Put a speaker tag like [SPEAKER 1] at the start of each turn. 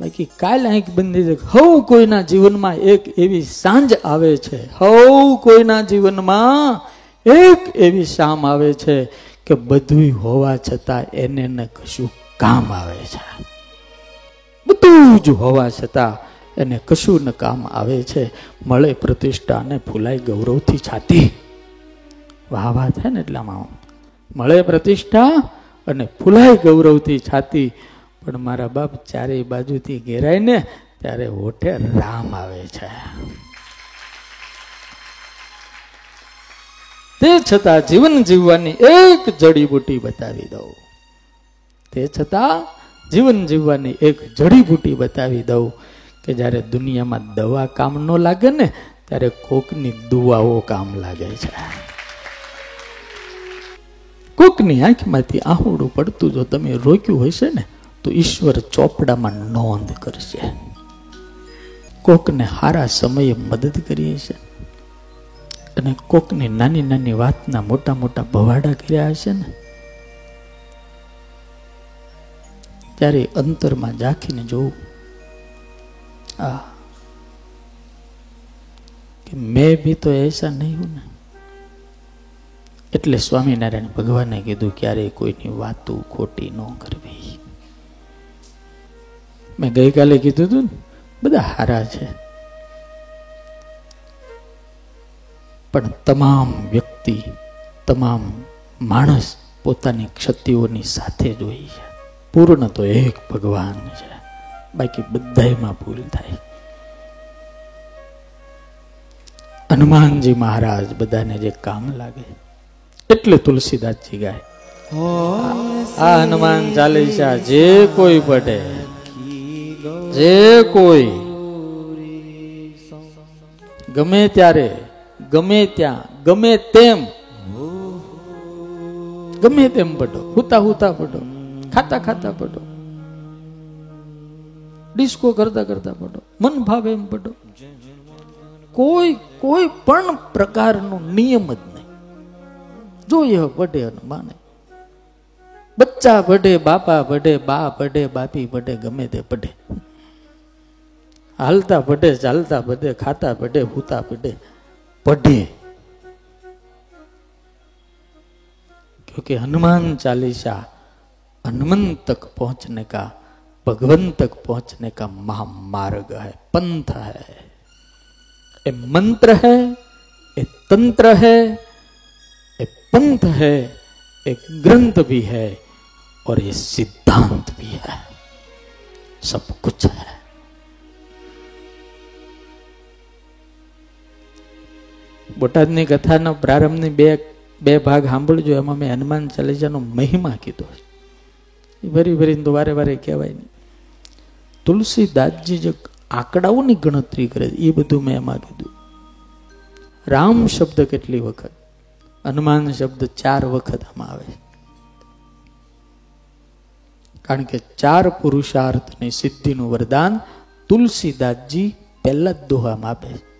[SPEAKER 1] બાકી કાલ આંખ બંધી હવ કોઈના જીવનમાં એક એવી સાંજ આવે છે. હવ કોઈના જીવનમાં એક એવી શામ આવે છે કે બધું હોવા છતાં એને ને કશું કામ આવે છે. બધું જ હોવા છતાં એને કશું ન કામ આવે છે. મળે પ્રતિષ્ઠા અને ફૂલાય ગૌરવથી છાતી. વાહ વાહ, થાય ને એટલામાં મળે પ્રતિષ્ઠા અને ફૂલાય ગૌરવથી છાતી. પણ મારા બાપ ચારેય બાજુથી ઘેરાય ને ત્યારે હોઠે રામ આવે છે. તે છતાં જીવન જીવવાની એક જડીબુટી બતાવી દઉં. તે છતાં જીવન જીવવાની એક જડીબુટી બતાવી દઉં કે જ્યારે દુનિયામાં દવા કામ ન લાગે ને, ત્યારે કોકની દુઆઓ કામ લાગે છે. કોકની આંખમાંથી આહુડું પડતું જો તમે રોક્યું હશે ને તો ઈશ્વર ચોપડામાં નોંધ કરશે. કોકને હારા સમયે મદદ કરી હશે અને કોકની નાની નાની વાતના મોટા મોટા ભવાડા કર્યા હશે ને? ત્યારે અંતરમાં જાખીને જોવું. આ કે મેં ભી તો એસા નહીં હું ને. એટલે સ્વામિનારાયણ ભગવાને કીધું, ક્યારેય કોઈની વાતો ખોટી ન કરવી. મેં ગઈકાલે કીધું હતું ને બધા હારા છે. પણ તમામ વ્યક્તિ તમામ માણસ પોતાની ક્ષતિઓની સાથે જોઈ છે. પૂર્ણ તો એક ભગવાન છે. બાકી બધામાં ભૂલ થાય. હનુમાનજી મહારાજ બધાને જે કામ લાગે એટલે તુલસીદાસજી ગાય. આ હનુમાન ચાલીસા જે કોઈ પઢે. જે કોઈ ગમે ત્યારે, ગમે ત્યાં, ગમે તેમ ગમે તેમ પઢો હુતા હુતા પઢો ખાતા ખાતા પઢો ડિસ્કો કરતા કરતા પઢો મન ભાવે એમ પઢો કોઈ કોઈ પણ પ્રકારનો નિયમ જ નહીં. જોઈએ વઢે અને માને. બચ્ચા પઢે બાપા પઢે બા પઢે બાપી પઢે ગમે તે પઢે હાલતા પઢે ચાલતા પઢે ખાતા પઢે હુતા પઢે पढ़े क्योंकि हनुमान चालीसा हनुमंत तक पहुंचने का भगवन तक पहुंचने का महामार्ग है पंथ है ये मंत्र है ये तंत्र है ये पंथ है एक ग्रंथ भी है और ये सिद्धांत भी है सब कुछ है બોટાદની કથાનો પ્રારંભની બે બે ભાગ સાંભળજો, એમાં મેં હનુમાન ચાલીસાનો મહિમા કીધો એ ભરી ભરીને તો વારે વારે કહેવાય નહીં તુલસીદાસજી જે આંકડાઓની ગણતરી કરે એ બધું મેં એમાં કીધું. રામ શબ્દ કેટલી વખત? હનુમાન શબ્દ ચાર વખત આમાં આવે કારણ કે ચાર પુરુષાર્થની સિદ્ધિનું વરદાન તુલસીદાસજી પહેલા જ દોહામાં આપે છે.